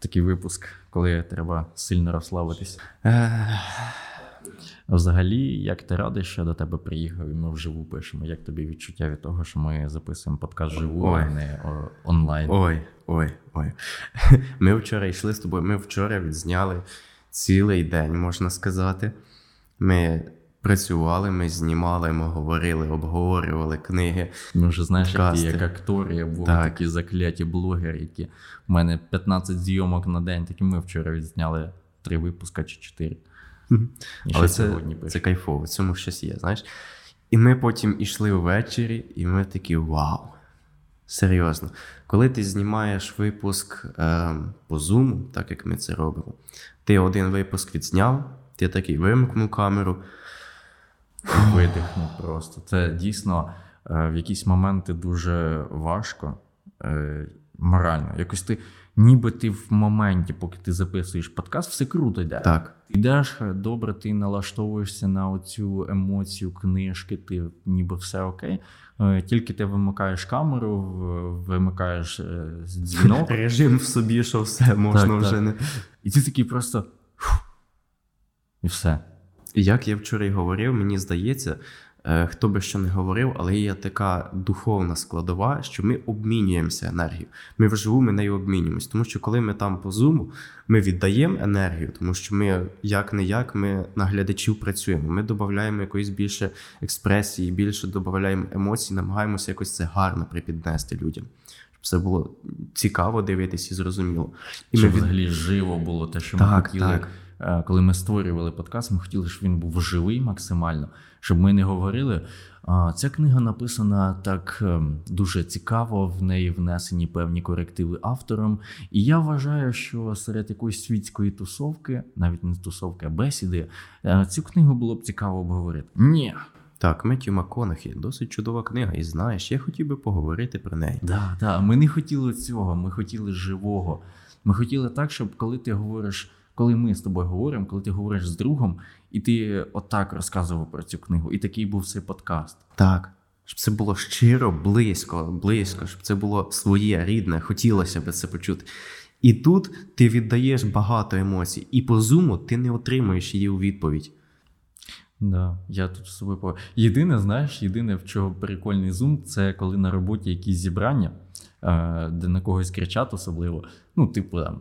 такий випуск, коли треба сильно розслабитись. Е, Взагалі, як ти радий, що до тебе приїхав і ми вживу пишемо? Як тобі відчуття від того, що ми записуємо подкаст живу, Ой. а не онлайн? Ой, ой, ой. Ми вчора йшли з тобою. Ми вчора відзняли цілий день, можна сказати. Ми працювали, ми знімали, ми говорили, обговорювали книги. Ми вже знаєш, як, ти, Подкасти. як актори, або Так. такі закляті блогери, які в мене 15 зйомок на день, такі ми вчора відзняли три випуска чи чотири. І Але це, сьогодні пишемо. це кайфово, в цьому щось є, знаєш. І ми потім ішли ввечері, і ми такі вау. Серйозно. Коли ти знімаєш випуск е, по Zoom, так як ми це робимо, ти один випуск відзняв, ти такий вимкнув камеру. Видихнув просто. Це дійсно е, в якісь моменти дуже важко е, морально. Якось ти, ніби ти в моменті, поки ти записуєш подкаст, все круто йде. Так. Йдеш е, добре, ти налаштовуєшся на оцю емоцію книжки, ти ніби все окей. Тільки ти вимикаєш камеру, вимикаєш дзвінок, Режим в собі, що все можна Так, вже так. не. і ти такий просто. І все. Як я вчора й говорив, мені здається, е, хто би що не говорив, але є така духовна складова, що ми обмінюємося енергією. Ми вживу ми нею обмінюємось. Тому що коли ми там по зуму, ми віддаємо енергію, тому що ми як не як ми на глядачів працюємо. Ми додаємо якоїсь більше експресії, більше додаємо емоцій, намагаємося якось це гарно припіднести людям. Це було цікаво дивитись і зрозуміло. І Щоб ми від- взагалі живо було те, що ми хотіли. так. Е, Коли ми створювали подкаст, ми хотіли, щоб він був живий максимально, щоб ми не говорили. Ця книга написана так ем, дуже цікаво, в неї внесені певні корективи автором. І я вважаю, що серед якоїсь світської тусовки, навіть не тусовки, а бесіди, е, цю книгу було б цікаво обговорити. Ні. Так, Меттю МакКонахі, досить чудова книга, і знаєш, я хотів би поговорити про неї. Да, да. Ми не хотіли цього, ми хотіли живого. Ми хотіли так, щоб коли ти говориш, коли ми з тобою говоримо, коли ти говориш з другом, і ти отак розказував про цю книгу, і такий був цей подкаст. Так. Щоб це було щиро, близько, близько, щоб це було своє, рідне, хотілося б це почути. І тут ти віддаєш багато емоцій, і по зуму ти не отримуєш її у відповідь. Да, я тут з собою. Єдине, знаєш, єдине, в чого прикольний зум, це коли на роботі якісь зібрання, е, де на когось кричать особливо. Ну, типу там.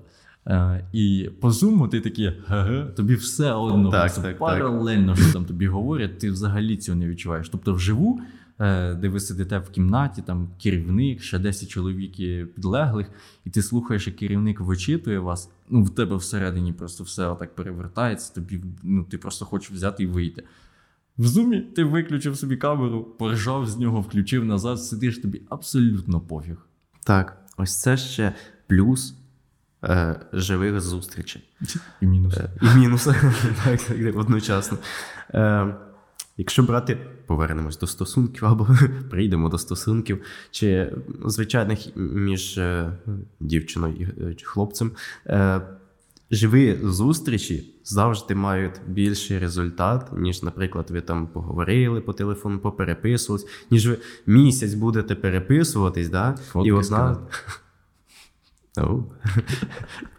Е, і по зуму ти ага, тобі все одно Так, так, так. паралельно, що там тобі говорять, ти взагалі цього не відчуваєш. Тобто вживу, е, де ви сидите в кімнаті, там керівник, ще 10 чоловік підлеглих, і ти слухаєш, як керівник вичитує вас. Ну, в тебе всередині просто все отак перевертається, тобі ну, ти просто хочеш взяти і вийти. В зумі ти виключив собі камеру, поржав з нього, включив назад, сидиш тобі абсолютно пофіг. Так, ось це ще плюс живих зустрічей. І мінус. Е, І мінуси так, так, одночасно. Е, якщо брати, повернемось до стосунків або прийдемо до стосунків, чи звичайних між е, дівчиною і е, хлопцем, е, живі зустрічі завжди мають більший результат, ніж, наприклад, ви там поговорили по телефону, попереписувались, ніж ви місяць будете переписуватись, да? Фотки і одна. скидати.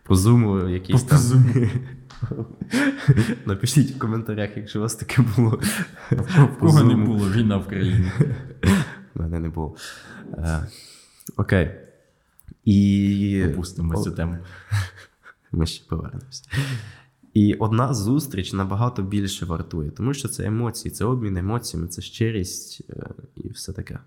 По зуму якийсь там. Напишіть в коментарях, якщо у вас таке було. В кого не було війна в країні. У мене не було. Е, окей. І. Опустимо цю тему. Ми ще повернемося. І одна зустріч набагато більше вартує, тому що це емоції, це обмін емоціями, це щирість е, і все таке.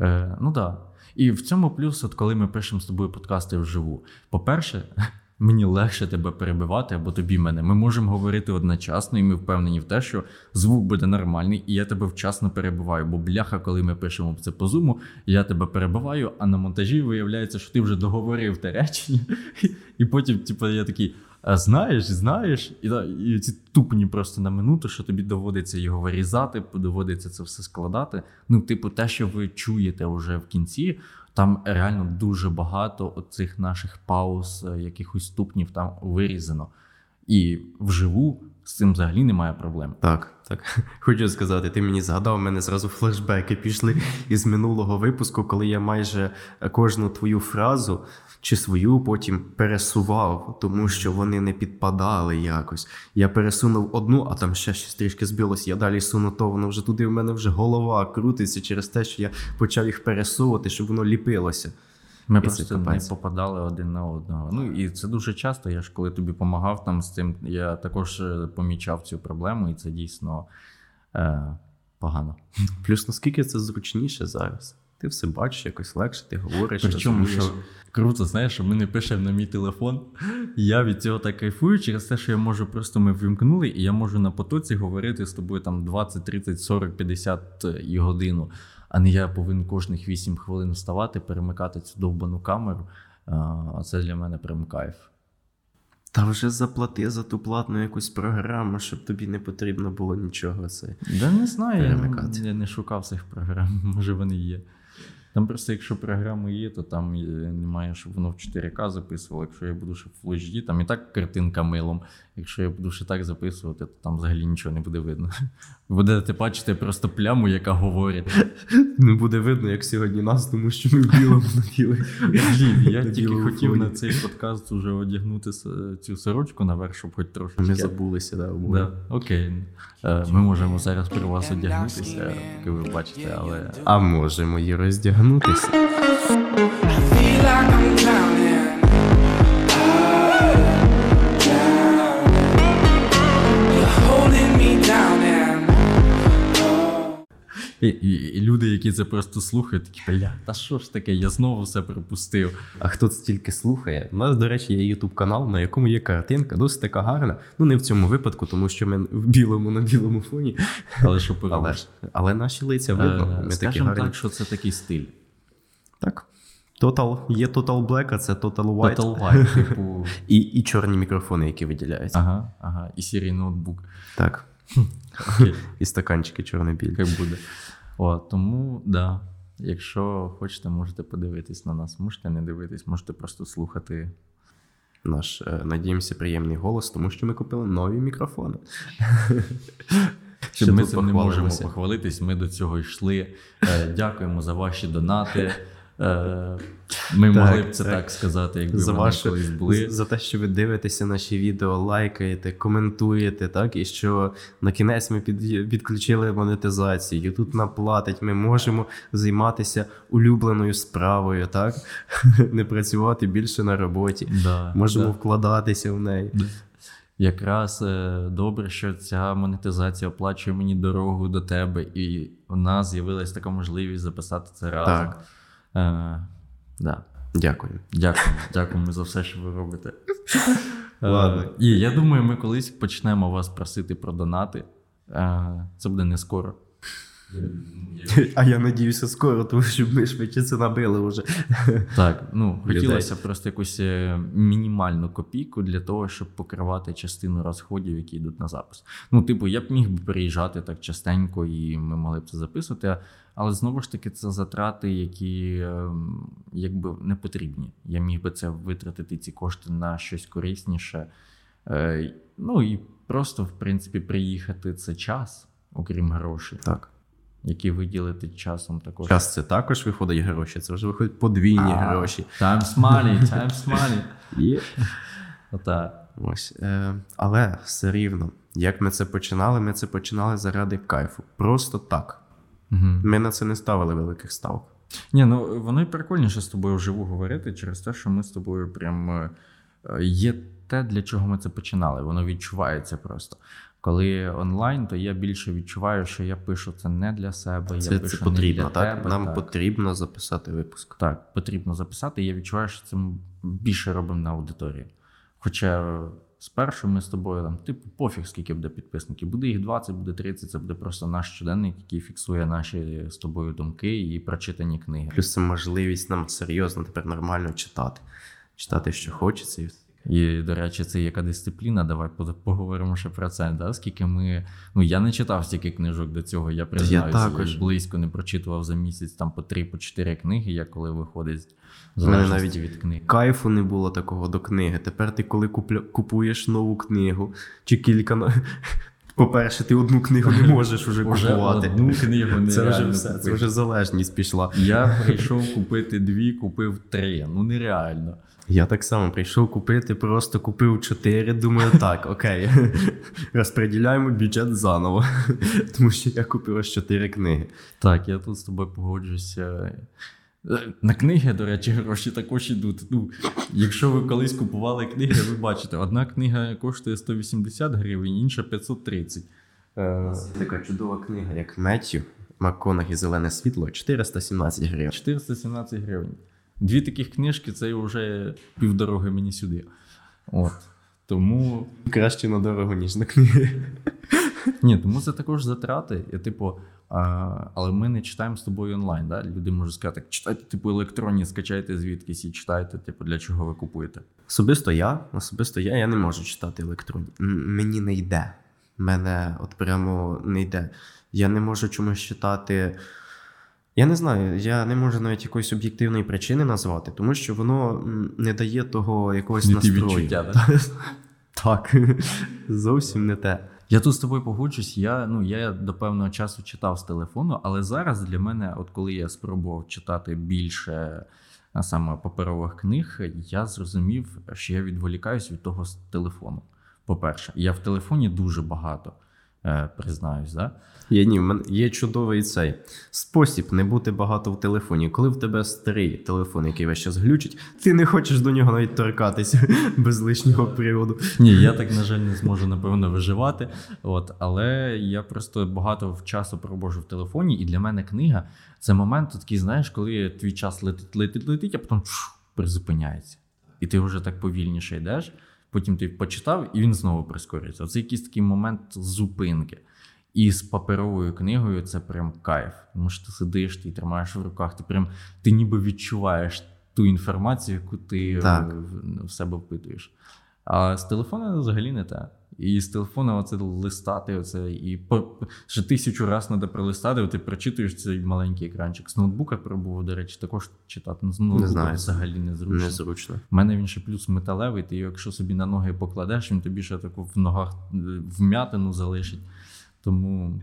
Е, ну. Да. І в цьому плюс, от коли ми пишемо з тобою подкасти вживу. По-перше, мені легше тебе перебивати або тобі мене. Ми можемо говорити одночасно, і ми впевнені в те, що звук буде нормальний, і я тебе вчасно перебиваю. Бо бляха, коли ми пишемо це по зуму, я тебе перебиваю, а на монтажі виявляється, що ти вже договорив те речення. І потім, типу, я такий. А знаєш, знаєш, і, і ці тупні просто на минуту, що тобі доводиться його вирізати, доводиться це все складати. Ну, типу, те, що ви чуєте вже в кінці, там реально дуже багато оцих наших пауз, е, якихось ступнів там вирізано. І вживу з цим взагалі немає проблем. Так, так. Хочу сказати, ти мені згадав, у мене зразу флешбеки пішли із минулого випуску, коли я майже кожну твою фразу чи свою потім пересував, тому що вони не підпадали якось. Я пересунув одну, а там ще щось трішки збилось. Я далі суну то, воно вже туди в мене вже голова крутиться через те, що я почав їх пересовувати, щоб воно ліпилося. Ми І просто не попадали один на одного. Ну і це дуже часто. Я ж коли тобі допомагав там з цим, я також е, помічав цю проблему, і це дійсно е, погано. Плюс наскільки це зручніше зараз? Ти все бачиш, якось легше, ти говориш. Причому, що круто, знаєш, що ми не пишемо на мій телефон. І я від цього так кайфую через те, що я можу просто ми ввімкнули, і я можу на потоці говорити з тобою там 20, 30, 40, 50 і годину. А не я повинен кожних 8 хвилин вставати, перемикати цю довбану камеру. А це для мене прям кайф. Та вже заплати за ту платну якусь програму, щоб тобі не потрібно було нічого. Це Да не знаю, я, я не шукав цих програм, може вони є. Там просто, якщо програми є, то там немає, щоб воно в 4К записувало. Якщо я буду щоб в HD, там і так картинка милом. Якщо я буду ще так записувати, то там взагалі нічого не буде видно. Будете бачити просто пляму, яка говорить. не буде видно, як сьогодні нас, тому що ми в білому на білий. Блін, я На тільки хотів фоні. на цей подкаст уже одягнути цю сорочку наверх, щоб хоч трошки. Ми забулися, да. Да, окей. Е, Ми можемо зараз при вас одягнутися, поки ви бачите, але А можемо її роздягнутися. І, і, і люди, які це просто слухають, такі бля, та що ж таке, я знову все пропустив. А хто це тільки слухає? У нас, до речі, є YouTube канал, на якому є картинка, досить така гарна. Ну, не в цьому випадку, тому що ми в білому на білому фоні. Але що Але, але наші лиця видно. Е, Ми такі Скажемо гарні. так, що це такий стиль. Так. Total, є Total Black, а це Total White. Total White, типу. І, і чорні мікрофони, які виділяються. Ага, ага. І сірий ноутбук. Так. Окей, І стаканчики чорно-білі. хай буде. О, тому, да. Якщо хочете, можете подивитись на нас. Можете не дивитись, можете просто слухати. Наш, е, надіємося, приємний голос, тому що ми купили нові мікрофони. Щоб ми цим не можемо похвалитись, ми до цього йшли. Е, дякуємо за ваші донати. Е, ми Так, могли б це так. так, сказати, якби за, ваше, колись були. за те, що ви дивитеся наші відео, лайкаєте, коментуєте, так, і що на кінець ми під, підключили монетизацію. Ютуб наплатить, ми можемо займатися улюбленою справою, так? Не працювати більше на роботі. Да, Можемо да. вкладатися в неї. Якраз е, добре, що ця монетизація оплачує мені дорогу до тебе, і у нас з'явилась така можливість записати це разом. Так. Е, да. Дякую. Дякую, дякуємо за все, що ви робите. Е, Ладно. І я думаю, ми колись почнемо вас просити про донати. Е, Це буде не скоро. А я надіюся скоро, тому що ми швидше це набили вже. Так, ну хотілося просто якусь е, мінімальну копійку для того, щоб покривати частину розходів, які йдуть на запис. Ну, типу, я б міг би переїжджати так частенько, і ми могли б це записувати. Але знову ж таки, це затрати, які ем, якби не потрібні. Я міг би це витратити ці кошти на щось корисніше. Е, Ну і просто, в принципі, приїхати це час, окрім грошей, Так. які виділити часом також. Час це також виходить гроші, це вже виходять подвійні гроші. Times money, times money. Є. Отак. Ось. Е, але все рівно, як ми це починали, ми це починали заради кайфу. Просто так. Угу. Ми на це не ставили великих ставок. Ні, ну воно прикольніше з тобою вживу говорити через те, що ми з тобою прям е, є те, для чого ми це починали. Воно відчувається просто. Коли онлайн, то я більше відчуваю, що я пишу це не для себе. Це, я це потрібно, не для так? Тебе, Нам так. потрібно записати випуск. Так, потрібно записати. Я відчуваю, що це більше робимо на аудиторії. Хоча спершу ми з тобою там, типу, пофіг, скільки буде підписників. Буде їх 20, буде 30, це буде просто наш щоденник, який фіксує наші з тобою думки і прочитані книги. Плюс це можливість нам серйозно тепер нормально читати. Читати, що хочеться. і. І, до речі, це яка дисципліна. Давай поговоримо ще про це. Да? Скільки ми. Ну, я не читав стільки книжок до цього, я признаюся. також. близько не прочитував за місяць там по три, по чотири книги, я коли виходить У мене навіть від книги. Кайфу не було такого до книги. Тепер ти, коли купля... купуєш нову книгу чи кілька. По-перше, ти одну книгу не можеш уже Уже купувати. одну книгу Це вже все, це вже залежність пішла. Я прийшов купити дві, купив три. Ну нереально. Я так само прийшов купити, просто купив чотири. Думаю, так, окей, розподіляємо бюджет заново. Тому що я купив аж чотири книги. Так, я тут з тобою погоджуюся. На книги, до речі, гроші також ідуть. Ну, якщо ви колись купували книги, ви бачите, одна книга коштує 180 гривень, інша 530. Е, Така чудова книга, як Меттю, МакКонахі Зелене світло, 417 гривень. 417 гривень. Дві таких книжки це вже півдороги мені сюди. От. Тому Краще на дорогу, ніж на книги. Ні, тому це також затрати. І, типу, а, але ми не читаємо з тобою онлайн. Да? Люди можуть сказати, читайте, типу, електронні, скачайте звідкись і читайте, типу, для чого ви купуєте. Особисто я, особисто я, я не можу читати електронні. Мені не йде. Мене от прямо не йде. Я не можу чомусь читати. Я не знаю, я не можу навіть якоїсь об'єктивної причини назвати, тому що воно не дає того якогось Не настрою. відчуття, да? Так, зовсім не те. Я тут з тобою погоджусь. Я, ну, я до певного часу читав з телефону, але зараз для мене, от коли я спробував читати більше саме паперових книг, я зрозумів, що я відволікаюсь від того з телефону. По-перше, я в телефоні дуже багато, признаюсь, да? Є, ні, є чудовий цей спосіб не бути багато в телефоні. Коли в тебе старий телефон, який весь час глючить, ти не хочеш до нього навіть торкатися без лишнього приводу. Ні, я так, на жаль, не зможу, напевно, виживати. От, але я просто багато часу проводжу в телефоні, і для мене книга це момент такий, знаєш, коли твій час летить, летить, летить, а потім чш, призупиняється. І ти вже так повільніше йдеш, потім ти почитав, і він знову прискорюється. Це якийсь такий момент зупинки. І з паперовою книгою це прям кайф. Тому що ти сидиш, ти тримаєш в руках, ти прям ти ніби відчуваєш ту інформацію, яку ти Так. е, в, в себе впитуєш. А з телефона взагалі не те. І з телефона оце листати, оце, і по, ще тисячу разів треба пролистати, ти прочитуєш цей маленький екранчик. З ноутбука пробував, до речі, також читати. Ну, З ноутбука знаю. взагалі незручно. Незручно. У мене він ще плюс металевий, ти якщо собі на ноги покладеш, він тобі ще таку в ногах е, вм'ятину залишить. Тому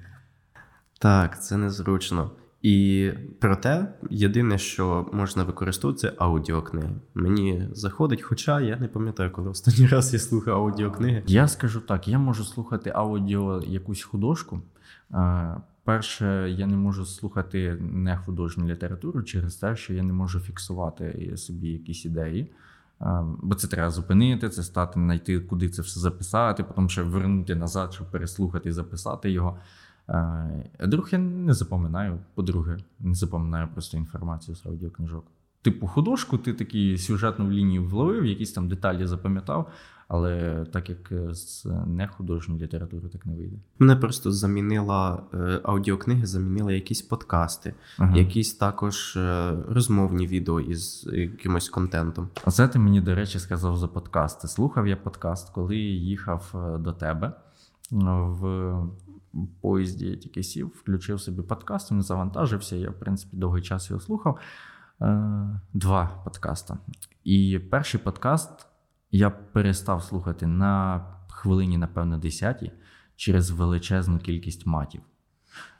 Так, це незручно. І проте, єдине, що можна використовувати, це аудіокниги. Мені заходить, хоча я не пам'ятаю, коли останній раз я слухав аудіокниги. Я скажу так: я можу слухати аудіо якусь художку. Перше, я не можу слухати не художню літературу через те, що я не можу фіксувати собі якісь ідеї. Бо це треба зупинити, це стати, знайти, куди це все записати, потім ще вернути назад, щоб переслухати і записати його. А друг, я не запам'ятаю. По-друге, не запам'ятаю просто інформацію з аудіокнижок. Типу, художку ти такі сюжетну лінію вловив, якісь там деталі запам'ятав, але так як е, з нехудожньої літератури так не вийде. Мене просто замінила е, аудіокниги, замінили якісь подкасти, Ага. якісь також е, розмовні відео із якимось контентом. Оце ти мені, до речі, сказав за подкасти. Слухав я подкаст, коли їхав до тебе в поїзді, я тільки сів, включив собі подкаст, він завантажився. Я, в принципі, довгий час його слухав. Е, Два подкаста. І перший подкаст я перестав слухати на хвилині, напевно, 10 через величезну кількість матів.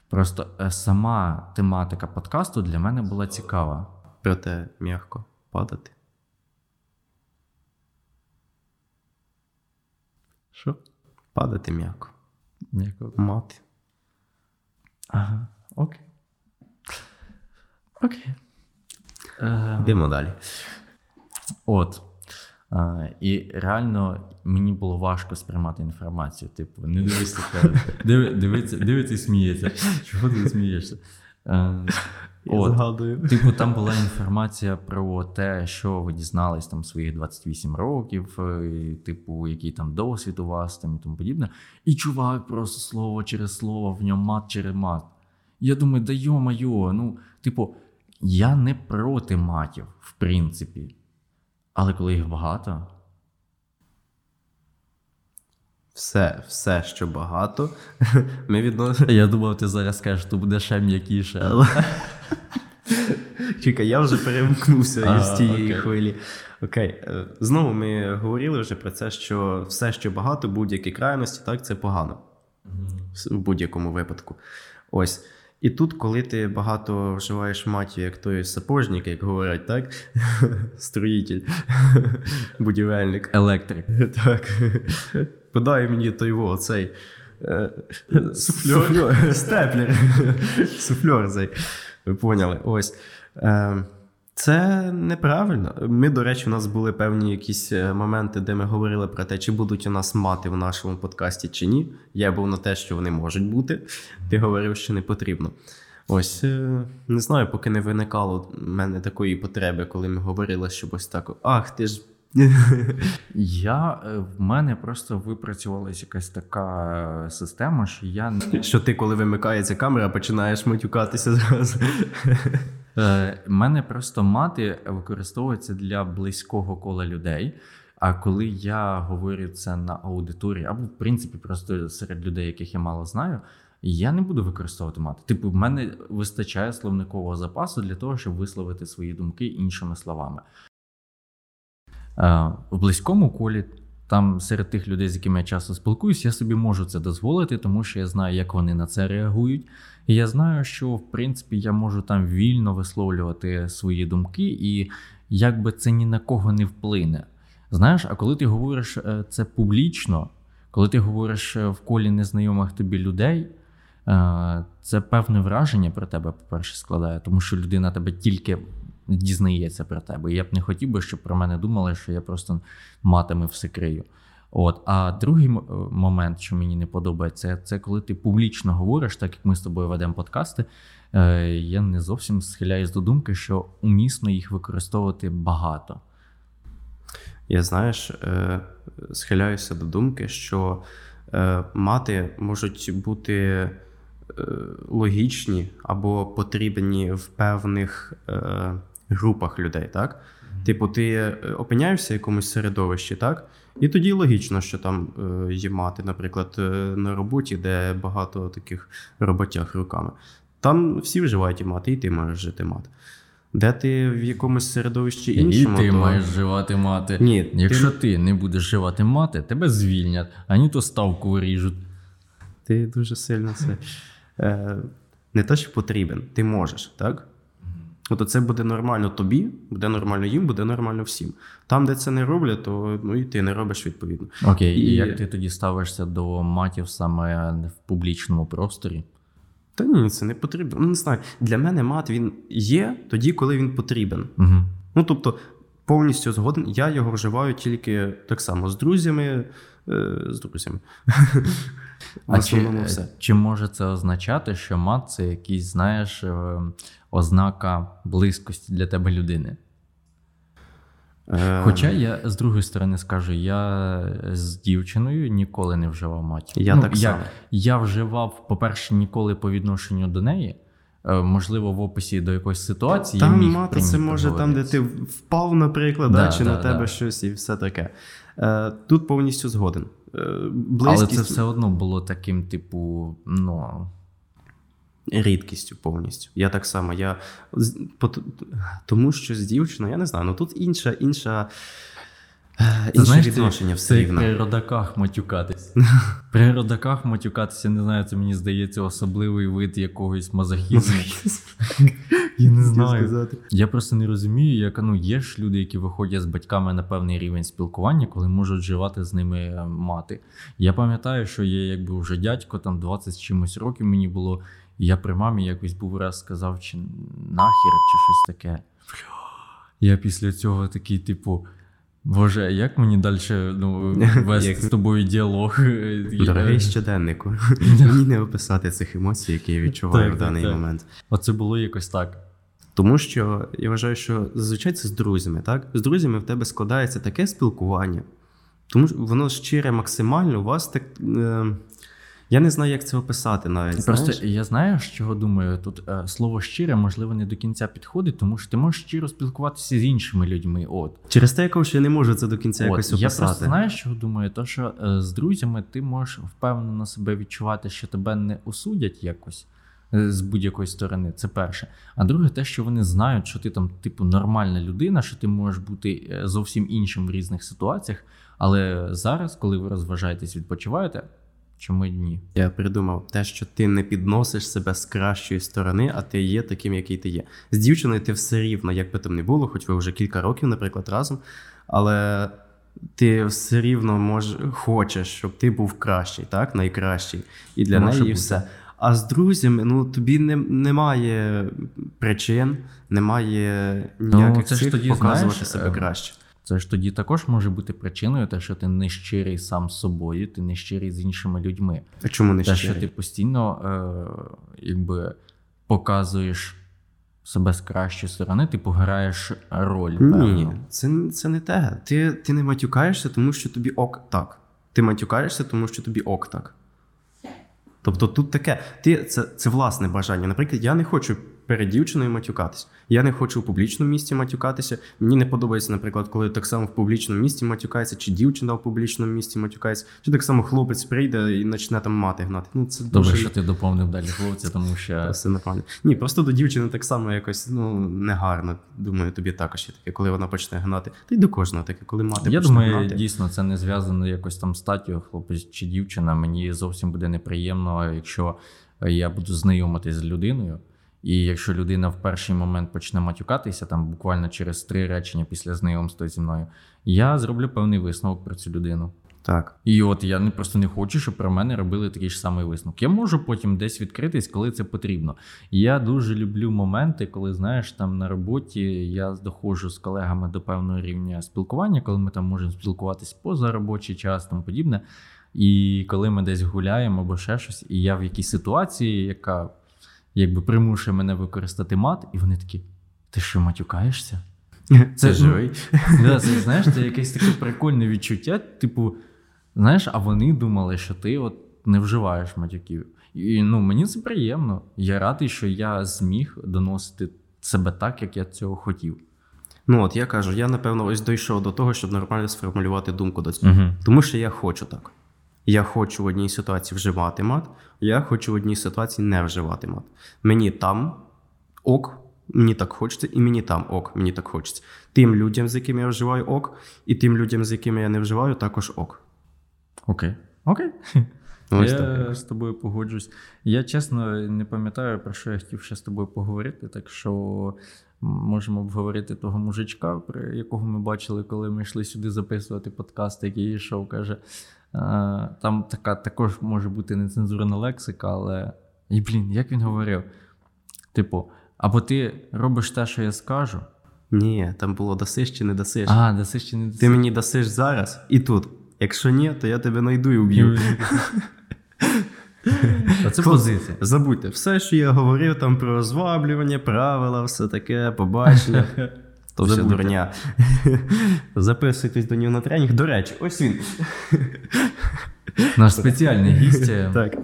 Просто е, сама тематика подкасту для мене була цікава. Проте м'яко падати. Що? Падати м'яко. Ніякого. Мати. Ага, окей. Окей. Е, Йдемо далі. от. Е, і реально мені було важко сприймати інформацію. Типу, не дивись. Дивиться, дивиться і сміється. Чого ти смієшся? От. згадую. Типу, там була інформація про те, що ви дізнались там своїх 28 років, е, і, типу, який там досвід у вас там і тому подібне. І чувак просто слово через слово, в ньому мат через мат. Я думаю, да йо-майо, ну, типу, я не проти матів, в принципі. Але коли їх багато, все, все, що багато, ми відносимо. Я думав, ти зараз скажеш, що буде ще м'якіше. але... Чекай, я вже перемкнувся А, із тієї окей. хвилі. Окей, е, знову ми говорили вже про це, що все, що багато, будь-які крайності, так, це погано в будь-якому випадку. Ось. І тут, коли ти багато вживаєш матів, як той сапожник, як говорять, так? Строїтель, будівельник. Електрик. Так. Подай мені той во, цей. е, Суфльор. Степлер. Суфльор цей. Ви поняли. Ось. Е, Це неправильно. Ми, до речі, у нас були певні якісь е, моменти, де ми говорили про те, чи будуть у нас мати в нашому подкасті чи ні. Я був на те, що вони можуть бути. Ти говорив, що не потрібно. Ось не знаю, поки не виникало в мене такої потреби, коли ми говорили, що ось так. Ах, ти ж. Я е, в мене просто випрацювалася якась така е, система, що я не Що ти, коли вимикається камера, починаєш матюкатися зразу. Е, мене просто мати використовується для близького кола людей. А коли я говорю це на аудиторії, або в принципі просто серед людей, яких я мало знаю, я не буду використовувати мати. Типу, в мене вистачає словникового запасу для того, щоб висловити свої думки іншими словами. Е, В близькому колі, там серед тих людей, з якими я часто спілкуюсь, я собі можу це дозволити, тому що я знаю, як вони на це реагують. І я знаю, що в принципі я можу там вільно висловлювати свої думки, і якби це ні на кого не вплине. Знаєш, а коли ти говориш е, це публічно, коли ти говориш е, в колі незнайомих тобі людей, це певне враження про тебе, по-перше, складає, тому що людина тебе тільки дізнається про тебе. Я б не хотів би, щоб про мене думали, що я просто матами все крию. От, а другий е, момент, що мені не подобається, це коли ти публічно говориш, так як ми з тобою ведемо подкасти. Е, я не зовсім схиляюсь до думки, що умісно їх використовувати багато. Я знаєш, е, схиляюся до думки, що е, мати можуть бути е, логічні або потрібні в певних е, групах людей, так? Типу, ти е, опиняєшся в якомусь середовищі, так? І тоді логічно, що там е, є мати, наприклад, е, на роботі, де багато таких роботяг руками. Там всі вживають і мати, і ти маєш жити мат. Де ти в якомусь середовищі іншому, І ти то... маєш живати мати. Ні, Якщо ти- ти... не будеш живати мати, тебе звільнять, ані то ставку виріжуть. Ти дуже сильно це. Не те, що потрібен, ти можеш, так? От це буде нормально тобі, буде нормально їм, буде нормально всім. Там, де це не роблять, то ну, і ти не робиш відповідно. Окей, і... Як ти тоді ставишся до матів саме в публічному просторі? Та ні, це не потрібно. Ну, не знаю. Для мене мат він є тоді, коли він потрібен. Угу. Ну, тобто, повністю згоден, я його вживаю тільки так само з друзями. Е, з друзями. А чи, все. чи може це означати, що мат це якийсь, знаєш, е, ознака близькості для тебе людини? Е, Хоча я з другої сторони скажу, я з дівчиною ніколи не вживав матір. Я так я, само. я вживав, по-перше, ніколи по відношенню до неї. Е, Можливо, в описі до якоїсь ситуації. Там міг мати це може там, де ти впав, наприклад, да, Да, чи да, на тебе да. щось і все таке. Е, тут повністю згоден. Е, Але це все одно було таким, типу, ну. Рідкістю повністю. Я так само. Я, тому що з дівчиною, я не знаю, ну тут інша, інша, е, інше знаєш, відношення все рівно. при родаках матюкатись. При родаках матюкатися, не знаю, це мені здається особливий вид якогось мазохізму. Я не знаю. Я просто не розумію, як ну, є ж люди, які виходять з батьками на певний рівень спілкування, коли можуть вживати з ними е, мати. Я пам'ятаю, що я якби вже дядько, там 20 з чимось років мені було, і я при мамі якось був раз сказав, чи нахер, чи щось таке. Я після цього такий, типу. Боже, як мені далі ну, вести Як- з тобою діалог? Дорогий щоденнику, мені не описати цих емоцій, які я відчуваю в даний момент. Оце було якось так. Тому що я вважаю, що зазвичай це з друзями, так? З друзями в тебе складається таке спілкування, тому що воно щире максимально, у вас так. Е, Я не знаю, як це описати навіть. Просто знаєш? я знаю, чого думаю. Тут е, слово щире, можливо, не до кінця підходить, тому що ти можеш щиро спілкуватися з іншими людьми. От. Через те, якого я не можу це до кінця От, якось я просто знаю, що думаю, то що е, з друзями ти можеш впевнено себе відчувати, що тебе не осудять якось е, з будь-якої сторони. Це перше. А друге, те, що вони знають, що ти там, типу, нормальна людина, що ти можеш бути е, зовсім іншим в різних ситуаціях. Але зараз, коли ви розважаєтесь, відпочиваєте, чому ні? Я придумав те, що ти не підносиш себе з кращої сторони, а ти є таким, який ти є. З дівчиною ти все рівно, як би там не було, хоч ви вже кілька років, наприклад, разом, але ти все рівно мож, хочеш, щоб ти був кращий, так? Найкращий. І для Може неї бути. все. А з друзями, ну тобі не, немає причин, немає ніяких Ну, це ж тоді, показувати знаєш, себе е, краще. Це ж тоді також може бути причиною, те, що ти не щирий сам з собою, ти не щирий з іншими людьми. А чому не Те, що ти постійно е, якби показуєш себе з кращої сторони, ти пограєш роль. Ні, це, це не те. Ти, ти не матюкаєшся, тому що тобі ок так. Ти матюкаєшся, тому що тобі ок так. Тобто тут таке, ти, це, це власне бажання. Наприклад, я не хочу перед дівчиною матюкатися. Я не хочу у публічному місці матюкатися. Мені не подобається, наприклад, коли так само в публічному місці матюкається, чи дівчина в публічному місці матюкається, чи так само хлопець прийде і почне там мати гнати. Ну, це Добре, дуже... що ти доповнив далі хлопця, тому що Все нормально. Ні, просто до дівчини так само якось ну негарно. Думаю, тобі також є таке, коли вона почне гнати. Та й до кожного таке, коли мати я почне думаю, гнати. дійсно це не зв'язано якось там статтю, хлопець чи дівчина. Мені зовсім буде неприємно, якщо я буду знайомитись з людиною. І якщо людина в перший момент почне матюкатися, там буквально через три речення після знайомства зі мною, я зроблю певний висновок про цю людину. Так. І от я не просто не хочу, щоб про мене робили такий ж самий висновок. Я можу потім десь відкритись, коли це потрібно. Я дуже люблю моменти, коли знаєш, там на роботі я доходжу з колегами до певного рівня спілкування, коли ми там можемо спілкуватись поза робочий час, там подібне. І коли ми десь гуляємо або ще щось, і я в якійсь ситуації, яка якби примушує мене використати мат, і вони такі: ти що матюкаєшся? Це ну, живий. Да, це знаєш, це якесь таке прикольне відчуття. Типу, знаєш, а вони думали, що ти от не вживаєш матюків. І ну, мені це приємно. Я радий, що я зміг доносити себе так, як я цього хотів. Ну от я кажу, я напевно ось дійшов до того, щоб нормально сформулювати думку до цього. Угу. Тому що я хочу так. Я хочу в одній ситуації вживати мат, я хочу в одній ситуації не вживати мат. Мені там ок, мені так хочеться, і мені там ок, мені так хочеться. Тим людям, з якими я вживаю ок, і тим людям, з якими я не вживаю, також ок. Окей. Окей. Ну, ось я так. з тобою погоджуюсь. Я чесно не пам'ятаю, про що я хотів ще з тобою поговорити, так що можемо обговорити того мужичка, про якого ми бачили, коли ми йшли сюди записувати подкаст, який йшов, каже. «Е, Там така також може бути нецензурна лексика, але. І, блін, як він говорив? Типу, або ти робиш те, що я скажу, Ні, там було дасиш чи не дасиш. а, дасиш чи не дасиш. Ти мені дасиш зараз і тут. Якщо ні, то я тебе знайду і вб'ю. Хлопці, позиція. Забудьте, все, що я говорив там про розваблювання, правила, все таке, побачення. То Забудьте. дурня. Записуйтесь до нього на тренінг. До речі, ось він. Наш спеціальний гість. е, Так.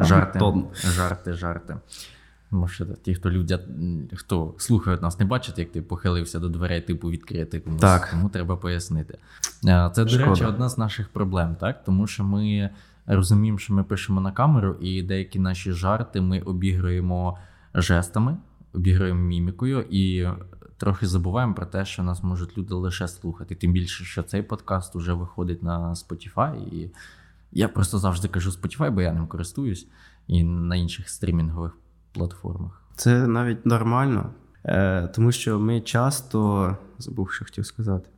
Жарти, Антон. жарти, жарти. Може, ті, хто людя, хто слухають нас, не бачать, як ти похилився до дверей, типу відкрити комусь. Так. Тому треба пояснити. Е, Це, до Шкода. речі, одна з наших проблем, так? Тому що ми розуміємо, що ми пишемо на камеру, і деякі наші жарти ми обігруємо жестами, обігруємо мімікою і трохи забуваємо про те, що нас можуть люди лише слухати. Тим більше, що цей подкаст вже виходить на Spotify. І я просто завжди кажу Spotify, бо я ним користуюсь, і на інших стрімінгових платформах. Це навіть нормально, е, тому що ми часто. Забув, що хотів сказати.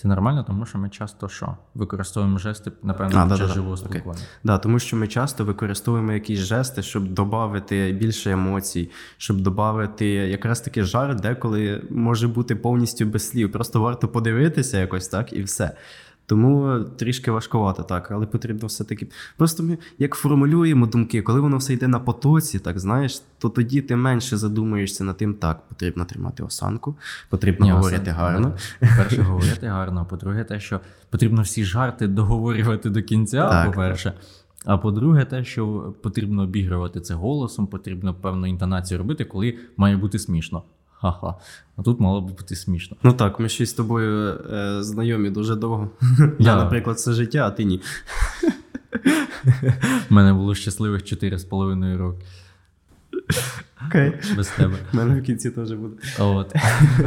Це нормально, тому що ми часто що? Використовуємо жести, напевно, А, під да-да-да. живого спілкування. Да, тому що ми часто використовуємо якісь жести, щоб додати більше емоцій, щоб додати якраз таки жар, деколи може бути повністю без слів. Просто варто подивитися якось так і все. Тому трішки важкувато так, але потрібно все-таки. Просто ми як формулюємо думки, коли воно все йде на потоці, так знаєш, то тоді ти менше задумуєшся над тим, так, потрібно тримати осанку, потрібно Ні, говорити це- гарно. По-перше, говорити гарно. а По-друге, те, що потрібно всі жарти договорювати до кінця, Так, по-перше. А по-друге, те, що потрібно обігрувати це голосом, потрібно певну інтонацію робити, коли має бути смішно. Ха-ха. А тут мало б бути смішно. Ну так, ми ще з тобою е, знайомі дуже довго. Я- наприклад, все життя, а ти ні. У мене було щасливих 4,5 роки Окей. без тебе. У мене в кінці теж буде. От.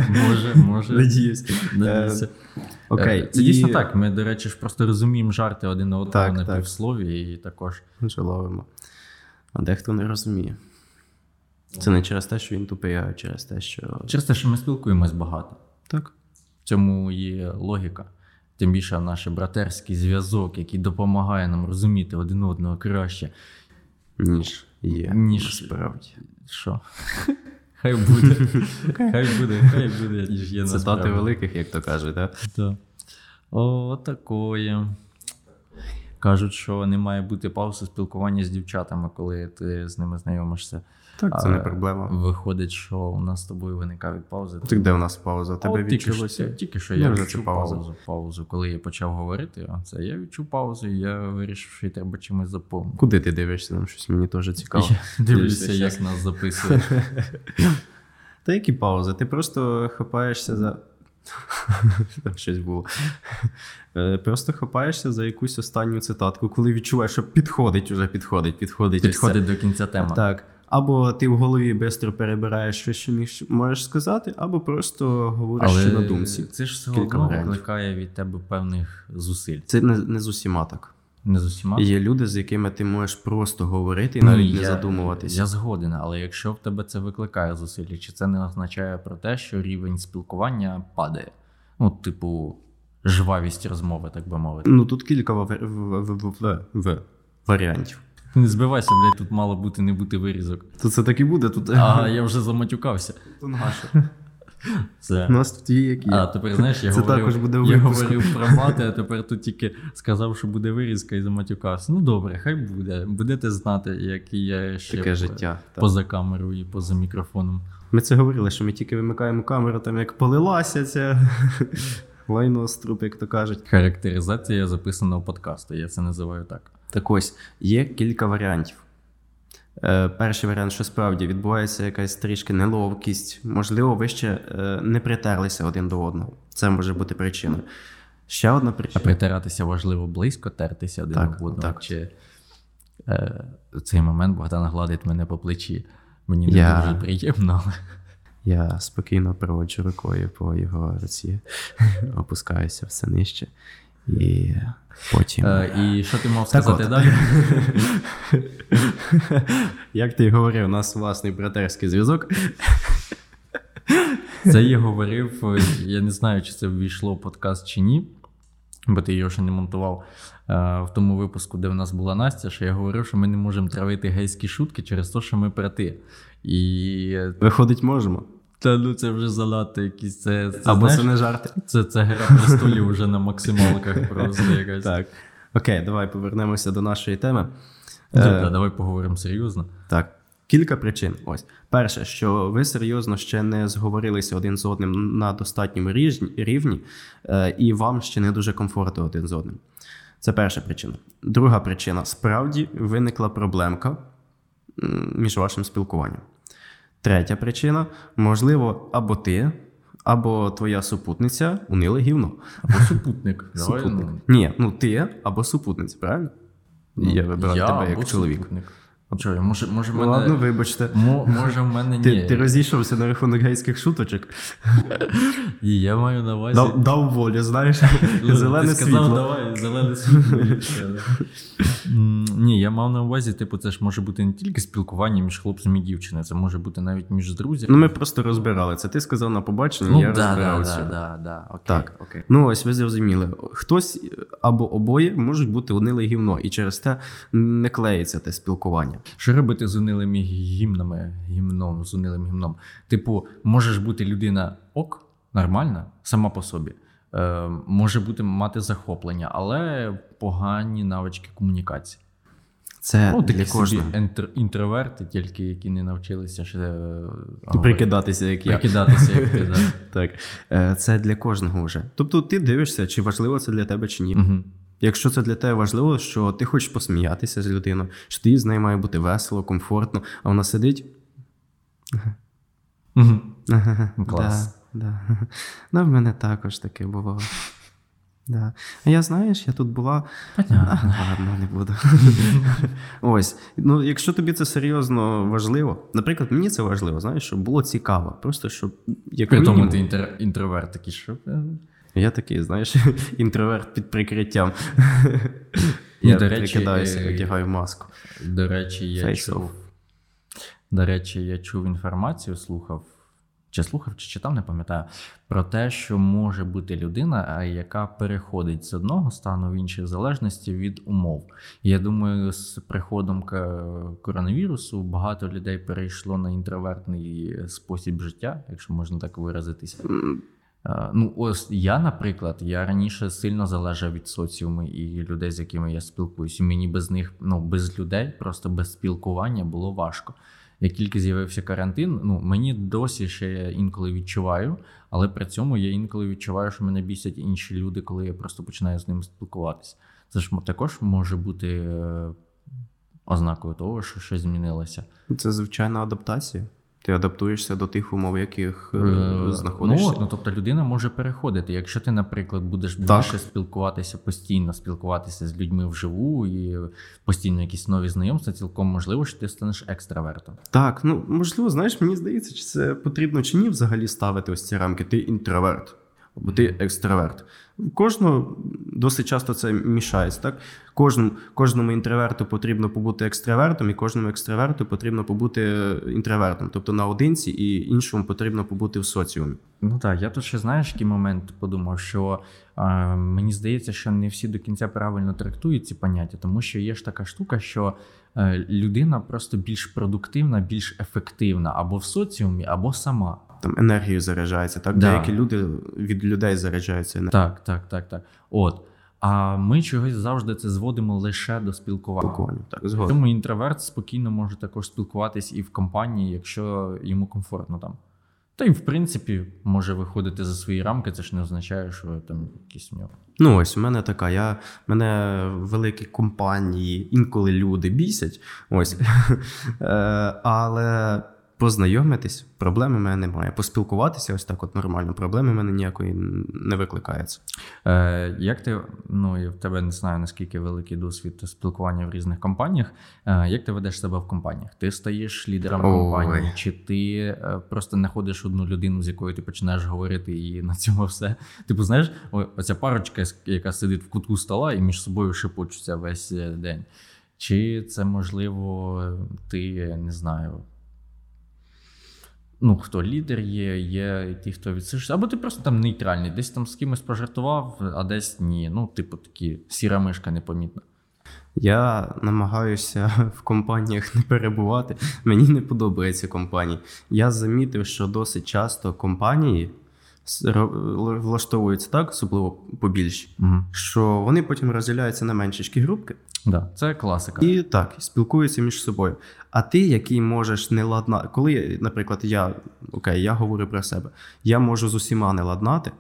Може, може. Надіюсь. Надіюся. Е, Окей. Е, Це і- дійсно так. Ми, до речі, ж просто розуміємо жарти один на одного на півслові і також. Ловимо. А дехто не розуміє. Це не через те, що він тупий, а через те, що. Через те, що ми спілкуємось багато. Так. В цьому є логіка. Тим більше наш братерський зв'язок, який допомагає нам розуміти один одного краще. Ніж є. Ніж- насправді. Що? Хай буде. Хай буде, хай буде, ніж є Цитати насправді. великих, як то кажуть, так? Так. О, такое. Кажуть, що не має бути паузи спілкування з дівчатами, коли ти з ними знайомишся. Так, це не проблема. Виходить, що у нас з тобою виникають паузи. Так де у нас пауза? Тебе відчулося? що, тільки що я вже відчув паузу, паузу. Коли я почав говорити, а це я відчув паузу, і я вирішив, що треба чимось заповнити. Куди ти дивишся? Там щось мені теж цікаво. Я дивлюся, Дивишся як нас записують. Та які паузи? Ти просто хапаєшся за. Там щось було. Е, Просто хапаєшся за якусь останню цитатку, коли відчуваєш, що підходить, уже підходить, підходить. Підходить до кінця тема. Так. Або ти в голові швидко перебираєш, що ще міг- можеш сказати, або просто говориш Але що на думці. це ж все одно викликає від тебе певних зусиль. Це не, не з усіма так. Не з усіма. Є люди, з якими ти можеш просто говорити і навіть Ні, не я- задумуватися. Я згоден, але якщо в тебе це викликає зусилля, чи це не означає про те, що рівень спілкування падає? Ну, типу, жвавість розмови, так би мовити. Ну тут кілька в, в, в варіантів. Не збивайся, блядь, тут мало бути не бути вирізок. То це так і буде. Тут А я вже заматюкався. то наше. Це. У нас тут є які. А тепер знаєш, я Це говорив, також буде я говорив про мати, а тепер тут тільки сказав, що буде вирізка і заматюкався. Ну добре, хай буде. Будете знати, який я ще Таке життя. так. поза камерою і поза мікрофоном. Ми це говорили, що ми тільки вимикаємо камеру, там як полилася ця лайно струп, як то кажуть. Характеризація записаного подкасту, я це називаю так. Так ось, є кілька варіантів. Е, перший варіант, що справді відбувається якась трішки неловкість, можливо, ви ще е, не притерлися один до одного. Це може бути причиною. Ще одна причина. А притиратися важливо близько, тертися один Так, об одного. так. Чи е, цей момент Богдан гладить мене по плечі. Мені не Я- дуже приємно, Я спокійно проводжу рукою по його руці, опускаюся все нижче. І потім. Е, і що ти мав сказати далі? Як ти говорив, у нас власний братерський зв'язок. Це я говорив, е, я не знаю, чи це ввійшло в подкаст чи ні, бо ти його ще не монтував. Е, В тому випуску, де в нас була Настя, що я говорив, що ми не можемо травити гейські шутки через те, що ми брати. І е, Виходить, можемо. Та ну це вже занадто якісь. Це, це, Або знаєш, це не жарти. це, це гра престолів вже на максималках просто якась. Так. Окей, давай повернемося до нашої теми. Добре, Е, давай поговоримо серйозно. Так, кілька причин. Ось. Перше, що ви серйозно ще не зговорилися один з одним на достатньому рівні, е, і вам ще не дуже комфортно один з одним. Це перша причина. Друга причина: справді виникла проблемка між вашим спілкуванням. Третя причина: можливо, або ти, або твоя супутниця унили гівно. Або супутник. Супутник. ну, Ні, ну ти або супутниця, правильно? я вибирав тебе як чоловік. супутник. Що, може, може, мене... ладно, вибачте. Мо- може, в мене ні. Ти, ти розійшовся на рахунок гейських шуточок. І я маю на увазі. Дав, дав волю, знаєш. Ну, Зелене ти сказав, світло. давай, зелене світло. Ні, я мав на увазі, типу, це ж може бути не тільки спілкування між хлопцем і дівчиною, це може бути навіть між друзями. Ну, ми просто розбирали це. Ти сказав на побаченні, Ну, я да, розбирав да, да, да, окей, Так. окей. Ну, ось ви зрозуміли. Хтось або обоє можуть бути униле гівно, і через те не клеїться те спілкування. Що робити з унилими гімнами, гімном, з унилим гімном? Типу, можеш бути людина ок, нормальна, сама по собі. е, може бути мати захоплення, але погані навички комунікації. Це Ну, для такі кожного. інтр- інтроверти, тільки які не навчилися ще говорити. Прикидатися, як я. прикидатися, як ти. Да. Так. Е, Це для кожного вже. Тобто ти дивишся, чи важливо це для тебе, чи ні. Мгм. Якщо це для тебе важливо, що ти хочеш посміятися з людиною, що тобі з нею має бути весело, комфортно, а вона сидить. Ага, Клас. Да, да. Ну, в мене також таке було. Да. А я знаєш, я тут була. Понятно. А, ладно, не буду. Ось. Ну, якщо тобі це серйозно важливо, наприклад, мені це важливо, знаєш, щоб було цікаво. Просто щоб як При тому ти інтер- інтроверт такий, що. Е, Я такий, знаєш, інтроверт під прикриттям. Ну, Я до речі, прикидаюся, е, одягаю маску. До речі, я чув. До речі, я чув інформацію, слухав, чи слухав, чи читав, не пам'ятаю, про те, що може бути людина, яка переходить з одного стану в інший в залежності від умов. Я думаю, з приходом коронавірусу багато людей перейшло на інтровертний спосіб життя, якщо можна так виразитися. Е, Ну, ось я, наприклад, я раніше сильно залежав від соціуму і людей, з якими я спілкуюся. Мені без них, ну без людей, просто без спілкування було важко. Як тільки з'явився карантин, ну мені досі ще інколи відчуваю, але при цьому я інколи відчуваю, що мене бісять інші люди, коли я просто починаю з ними спілкуватися. Це ж також може бути е, ознакою того, що щось змінилося. Це звичайна адаптація. Ти адаптуєшся до тих умов, в яких е, Е, знаходишся. Ну, от, ну, тобто людина може переходити. Якщо ти, наприклад, будеш Так. більше спілкуватися, постійно спілкуватися з людьми вживу і постійно якісь нові знайомства, цілком можливо, що ти станеш екстравертом. Так, ну можливо, знаєш, мені здається, чи це потрібно чи ні взагалі ставити ось ці рамки. Ти інтроверт або ти екстраверт. Кожного досить часто це мішається. Так? Кожному, кожному інтроверту потрібно побути екстравертом, і кожному екстраверту потрібно побути е, інтровертом. Тобто наодинці, і іншому потрібно побути в соціумі. Ну так, я тут ще знаєш, який момент подумав, що е, мені здається, що не всі до кінця правильно трактують ці поняття, тому що є ж така штука, що е, людина просто більш продуктивна, більш ефективна або в соціумі, або сама. Там енергію заряджається. Так, Да. деякі люди від людей заряджаються енергією. Так, так, так, так. От. А ми чогось завжди це зводимо лише до спілкування. Спілкування. Так, згодом. Тому інтроверт спокійно може також спілкуватись і в компанії, якщо йому комфортно там. Та й в принципі може виходити за свої рамки, це ж не означає, що там якісь в нього. Ну, ось у мене така. Я, мене великі компанії, інколи люди бісять. Ось. Е, Але познайомитись, проблеми в мене немає. Поспілкуватися ось так, от нормально, проблеми в мене ніякої не викликається. Е, як ти, ну я в тебе не знаю наскільки великий досвід спілкування в різних компаніях. Е, як ти ведеш себе в компаніях? Ти стаєш лідером Ой. компанії, чи ти е, просто знаходиш одну людину, з якою ти починаєш говорити, і на цьому все? Типу, знаєш, оця парочка, яка сидить в кутку стола і між собою шепочуться весь е, день. Чи це можливо, ти не знаю. Ну, хто лідер є, є ті, хто відсишся, або ти просто там нейтральний, десь там з кимось пожартував, а десь ні. Ну, типу, такі сіра мишка непомітна. Я намагаюся в компаніях не перебувати. Мені не подобаються компанії. Я замітив, що досить часто компанії влаштовуються так, особливо побільші, Угу. що вони потім розділяються на меншечкі групки. Да, це класика. І так, спілкуються між собою. А ти, який можеш не ладнати, коли, наприклад, я окей, я говорю про себе, я можу з усіма не ладнати.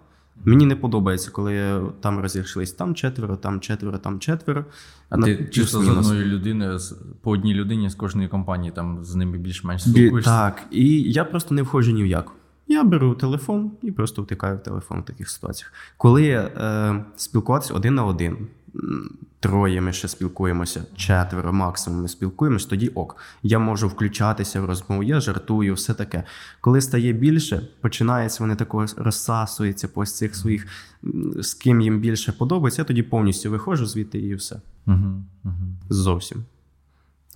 Мені не подобається, коли там розійшлись там четверо, там четверо, там четверо. А На- ти чисто з одною людиною, по одній людині з кожної компанії, там з ними більш-менш Бі- спілкуєшся. Так, і я просто не входжу ні в яку. Я беру телефон і просто втикаю в телефон в таких ситуаціях. Коли е, спілкуватися один на один, троє ми ще спілкуємося, четверо максимум ми спілкуємося, тоді ок. Я можу включатися в розмову, я жартую, все таке. Коли стає більше, починається вони також розсасуються по цих своїх, з ким їм більше подобається, я тоді повністю виходжу звідти і все. Угу, угу. Зовсім.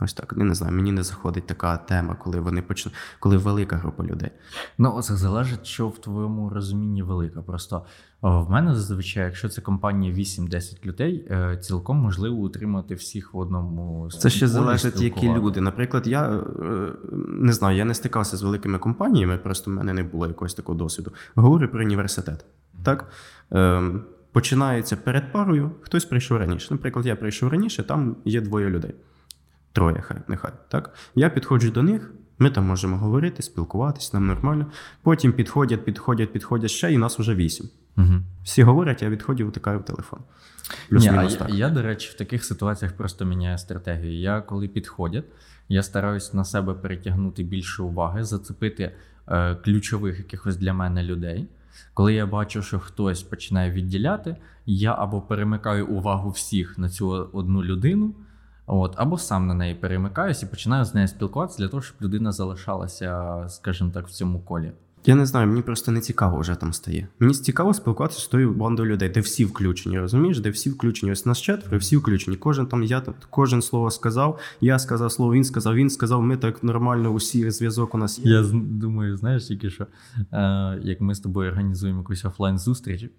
Ось так. Я не знаю, мені не заходить така тема, коли вони почну, коли велика група людей. Ну, це залежить, що в твоєму розумінні велика. Просто в мене зазвичай, якщо це компанія 8-10 людей, е, цілком можливо утримати всіх в одному Це ще залежить, які люди. Наприклад, я е, не знаю, я не стикався з великими компаніями, просто в мене не було якогось такого досвіду. Говорю про університет. Так? Ем, починається перед парою, хтось прийшов раніше. Наприклад, я прийшов раніше, там є двоє людей. Троє, хай, нехай. Так? Я підходжу до них, ми там можемо говорити, спілкуватись, нам нормально. Потім підходять, підходять, підходять ще, і нас вже вісім. Угу. Всі говорять, я відходжу, втикаю в телефон. Ні, а Плюс-мінус я, я, до речі, в таких ситуаціях просто міняю стратегію. Я коли підходять, я стараюсь на себе перетягнути більше уваги, зацепити е, ключових якихось для мене людей. Коли я бачу, що хтось починає відділяти, я або перемикаю увагу всіх на цю одну людину, от, або сам на неї перемикаюсь і починаю з нею спілкуватися для того, щоб людина залишалася, скажімо так, в цьому колі. Я не знаю, мені просто не цікаво вже там стає. Мені цікаво спілкуватися з тою бандою людей, де всі включені, розумієш, де всі включені. Ось нас четверо, всі включені. Кожен там, я там, кожен слово сказав, я сказав слово, він сказав, він сказав, ми так нормально, усі зв'язок у нас є. Я думаю, знаєш, тільки що е, як ми з тобою організуємо якусь офлайн зустріч.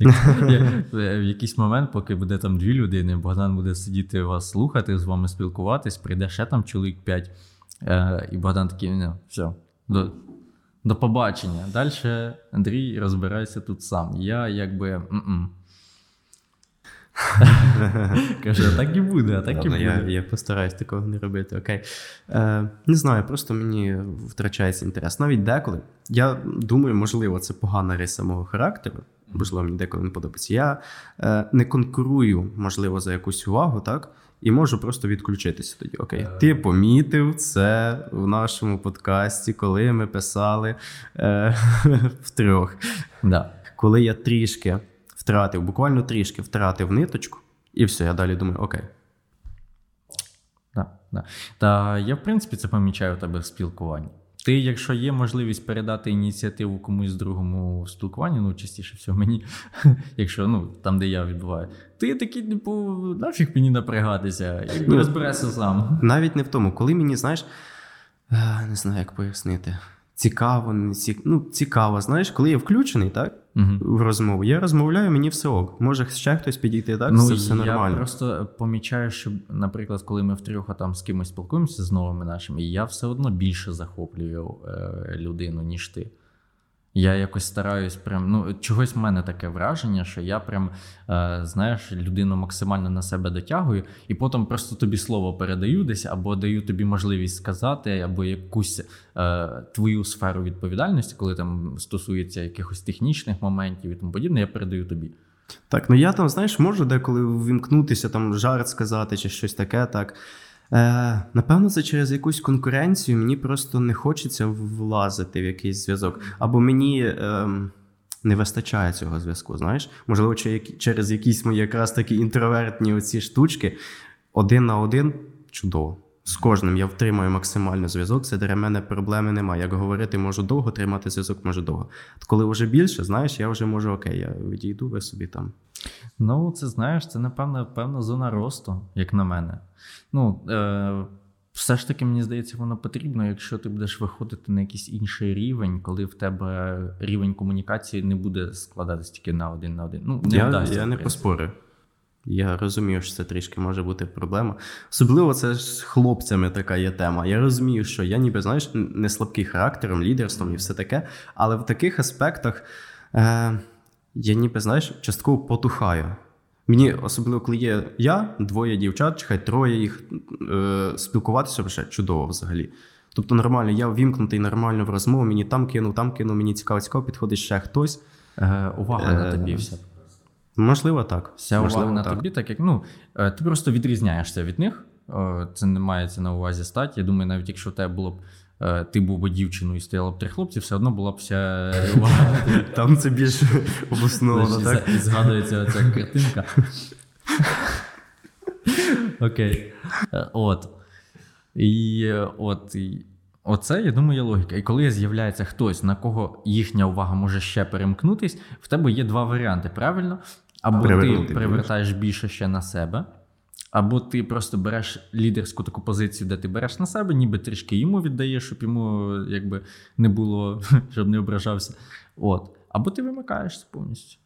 В якийсь момент, поки буде там дві людини, Богдан буде сидіти вас слухати, з вами спілкуватись, прийде ще там чоловік 5. Е, і Богдан такий, ну, все, до, до побачення. Далі Андрій розбирайся тут сам. Я якби. м-м. Каже, так і буде, а так і Ладно, я, буде. я постараюсь такого не робити. Окей. Е, не знаю, просто мені втрачається інтерес. Навіть деколи. Я думаю, можливо, це погана риса мого характеру. Можливо, мені деколи не подобається. Я е, не конкурую, можливо, за якусь увагу, так? І можу просто відключитися тоді. Окей. Ти помітив це в нашому подкасті, коли ми писали е, втрьох. Да. Коли я трішки втратив, буквально трішки втратив ниточку, і все, я далі думаю, окей. Да, да. Та я, в принципі, це помічаю у тебе в спілкуванні. Ти, якщо є можливість передати ініціативу комусь другому в спілкуванні, ну частіше всього мені, якщо ну там, де я відбуваю, ти такий, типу, нафіг мені напрягатися, якби Ну, розберешся сам. Навіть не в тому, коли мені, знаєш, е, не знаю, як пояснити. Цікаво, не ці... ну, цікаво, знаєш, коли я включений, так, Угу. в розмову, я розмовляю, мені все ок. Може ще хтось підійти, так? Ну, все, все я нормально. просто помічаю, що, наприклад, коли ми втрьох там з кимось спілкуємося з новими нашими, я все одно більше захоплюю е, людину, ніж ти. Я якось стараюсь прям, ну, чогось в мене таке враження, що я прям, е, знаєш, людину максимально на себе дотягую, і потім просто тобі слово передаю десь, або даю тобі можливість сказати, або якусь е, твою сферу відповідальності, коли там стосується якихось технічних моментів і тому подібне, я передаю тобі. Так, ну я там, знаєш, можу деколи ввімкнутися, там жарт сказати чи щось таке, так. Е, напевно, це через якусь конкуренцію. Мені просто не хочеться влазити в якийсь зв'язок. Або мені ем, не вистачає цього зв'язку. Знаєш, можливо, через якісь мої якраз такі інтровертні оці штучки один на один чудово. З кожним я втримаю максимально зв'язок. Це для мене проблеми немає. Як говорити, можу довго тримати зв'язок, можу довго. От коли вже більше, знаєш, я вже можу окей, я відійду, ви собі там. Ну, це знаєш, це напевно певна зона росту, як на мене. Ну, е, все ж таки, мені здається, воно потрібно, якщо ти будеш виходити на якийсь інший рівень, коли в тебе рівень комунікації не буде складатися тільки на один на один. Ну, не я вдасться, я не поспорю. Я розумію, що це трішки може бути проблема. Особливо це ж з хлопцями така є тема. Я розумію, що я ніби, знаєш, не слабкий характером, лідерством і все таке, але в таких аспектах е, я ніби, знаєш, частково потухаю. Мені, особливо, коли є я, двоє дівчат, чи хай троє їх, е, спілкуватися вже чудово взагалі. Тобто нормально, я ввімкнутий нормально в розмову, мені там кинув, там кинув, мені цікаво, цікаво, підходить ще хтось. Е, увага на Е, тобі вся. Можливо, так. Вся Можливо, увага на тобі, так як ну, е, ти просто відрізняєшся від них. Е, Це не мається на увазі стать. Я думаю, навіть якщо в тебе було б. Е, Ти був би дівчиною і стояло б три хлопці, все одно була б вся увага. Там це більш обосновано, так? і згадується ця картинка. Окей. Е, От. І е, от. Оце, я думаю, є логіка. І коли з'являється хтось, на кого їхня увага може ще перемкнутись, в тебе є два варіанти, правильно? Або ти привертаєш більше ще на себе, або ти просто береш лідерську таку позицію, де ти береш на себе, ніби трішки йому віддаєш, щоб йому якби не було, щоб не ображався. От. Або ти вимикаєшся повністю.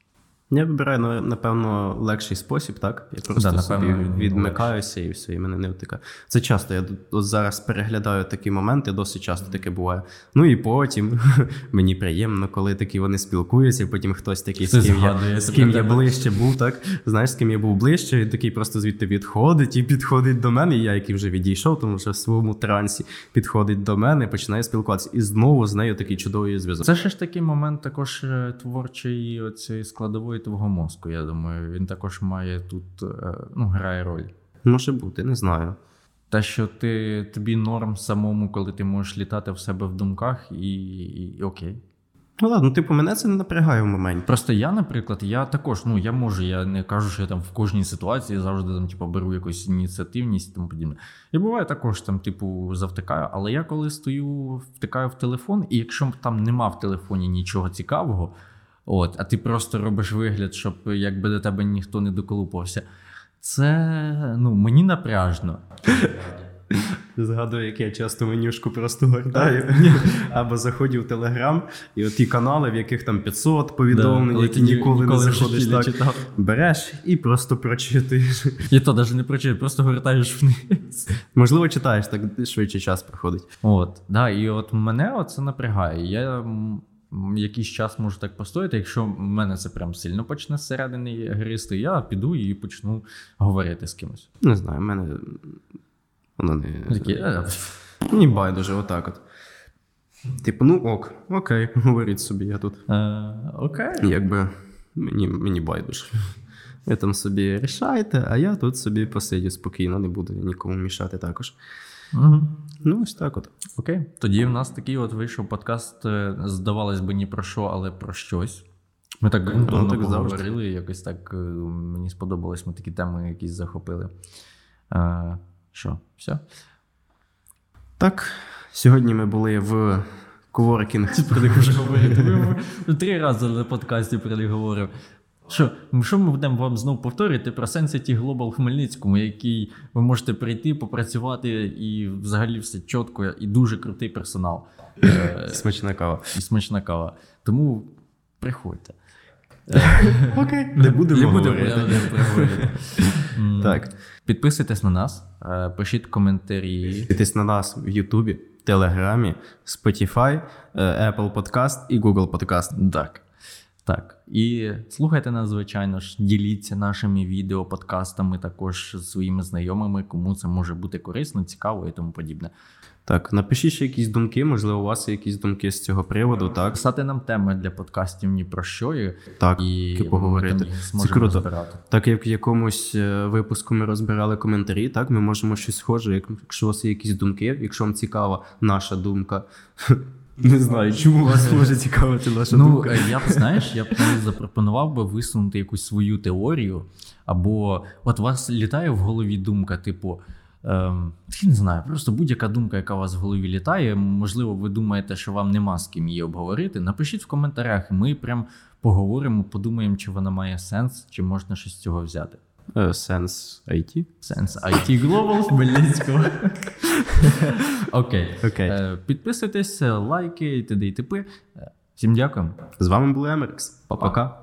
Я вибираю, напевно, легший спосіб, так? Я просто Да, собі напевно, відмикаюся і все, і мене не втикає. Це часто. Я зараз переглядаю такі моменти, досить часто таке буває. Ну і потім мені приємно, коли такі вони спілкуються, і потім хтось такий, з ким, я, з ким я ближче був, так? Знаєш, з ким я був ближче, він такий просто звідти відходить і підходить до мене. І я, який вже відійшов, тому що в своєму трансі підходить до мене, починає спілкуватися. І знову з нею такий чудовий зв'язок. Це ще ж такий момент також е, творчої оцієї складової твого мозку. Я думаю, він також має тут е, ну, грає роль. Може бути, не знаю. Те, що ти тобі норм самому, коли ти можеш літати в себе в думках, і, і, і окей. Ну ладно, типу, мене це не напрягає в моменті. Просто я, наприклад, я також, ну я можу, я не кажу, що я там в кожній ситуації завжди там, типу, беру якусь ініціативність і тому подібне. І буває також там, типу, завтикаю. Але я коли стою, втикаю в телефон, і якщо там нема в телефоні нічого цікавого, от, а ти просто робиш вигляд, щоб якби до тебе ніхто не доколупався. Це ну, мені напряжно. Згадую, як я часто менюшку просто гортаю. Або заходжу в Телеграм, і от ті канали, в яких там 500 повідомлень, які ніколи, не заходиш. не Так, читав. береш і просто прочитуєш. І то навіть не прочитаєш, просто гортаєш вниз. Можливо, читаєш, так швидше час проходить. От, да, і от мене це напрягає. Я якийсь час можу так постояти. Якщо мене це прям сильно почне зсередини гристи, я піду і почну говорити з кимось. Не знаю, в мене воно не. Такі, е, Мені байдуже, отак от. Типу, ну ок, окей, говоріть собі, я тут. е, окей. Якби мені, мені байдуже. Ви там собі рішайте, а я тут собі посидю спокійно, не буду нікому мішати також. Угу. Ну, ось так от. Окей. Тоді в нас такий от вийшов подкаст, е, здавалось би, ні про що, але про щось. Ми так Ну, так завжди. якось так е, мені сподобалось, ми такі теми якісь захопили. Е, що, все? Так, сьогодні ми були в коворкінг. Про вже говорити. Три рази на подкасті про них говорив. Що, що ми будемо вам знову повторювати про Sensity Global в Хмельницькому, який ви можете прийти, попрацювати, і взагалі все чітко, і дуже крутий персонал. Е, Смачна кава. і смачна кава. Тому приходьте. Окей, не будемо Не будемо говорити. приходити. Так, Підписуйтесь на нас, е, пишіть коментарі. підписуйтесь на нас в Ютубі, Телеграмі, Spotify, е, Apple Podcast і Google Podcast. Так. Так. І слухайте нас, звичайно ж, діліться нашими відео, подкастами також з своїми знайомими, кому це може бути корисно, цікаво і тому подібне. Так, напишіть ще якісь думки, можливо, у вас є якісь думки з цього приводу, так? Писати нам теми для подкастів ні про що, і, Так, і поговорити. Це круто. розбирати. Так як в якомусь е, випуску ми розбирали коментарі, так ми можемо щось схоже. Якщо у вас є якісь думки, якщо вам цікава наша думка. Не знаю, чому вас може цікавити наша Ну, думка. е, я б знаєш, я б запропонував би висунути якусь свою теорію, або от у вас літає в голові думка, типу. Ем, я не знаю, просто будь-яка думка, яка у вас в голові літає. Можливо, ви думаєте, що вам нема з ким її обговорити. Напишіть в коментарях, і ми прям поговоримо, подумаємо, чи вона має сенс, чи можна щось з цього взяти. Е, Сенс IT. Сенс IT Global Хмельницького. Окей. Окей. Е, Підписуйтесь, лайки і т.д. і т.п. Е, Всім дякуємо. З вами був Емерикс. Па-пока.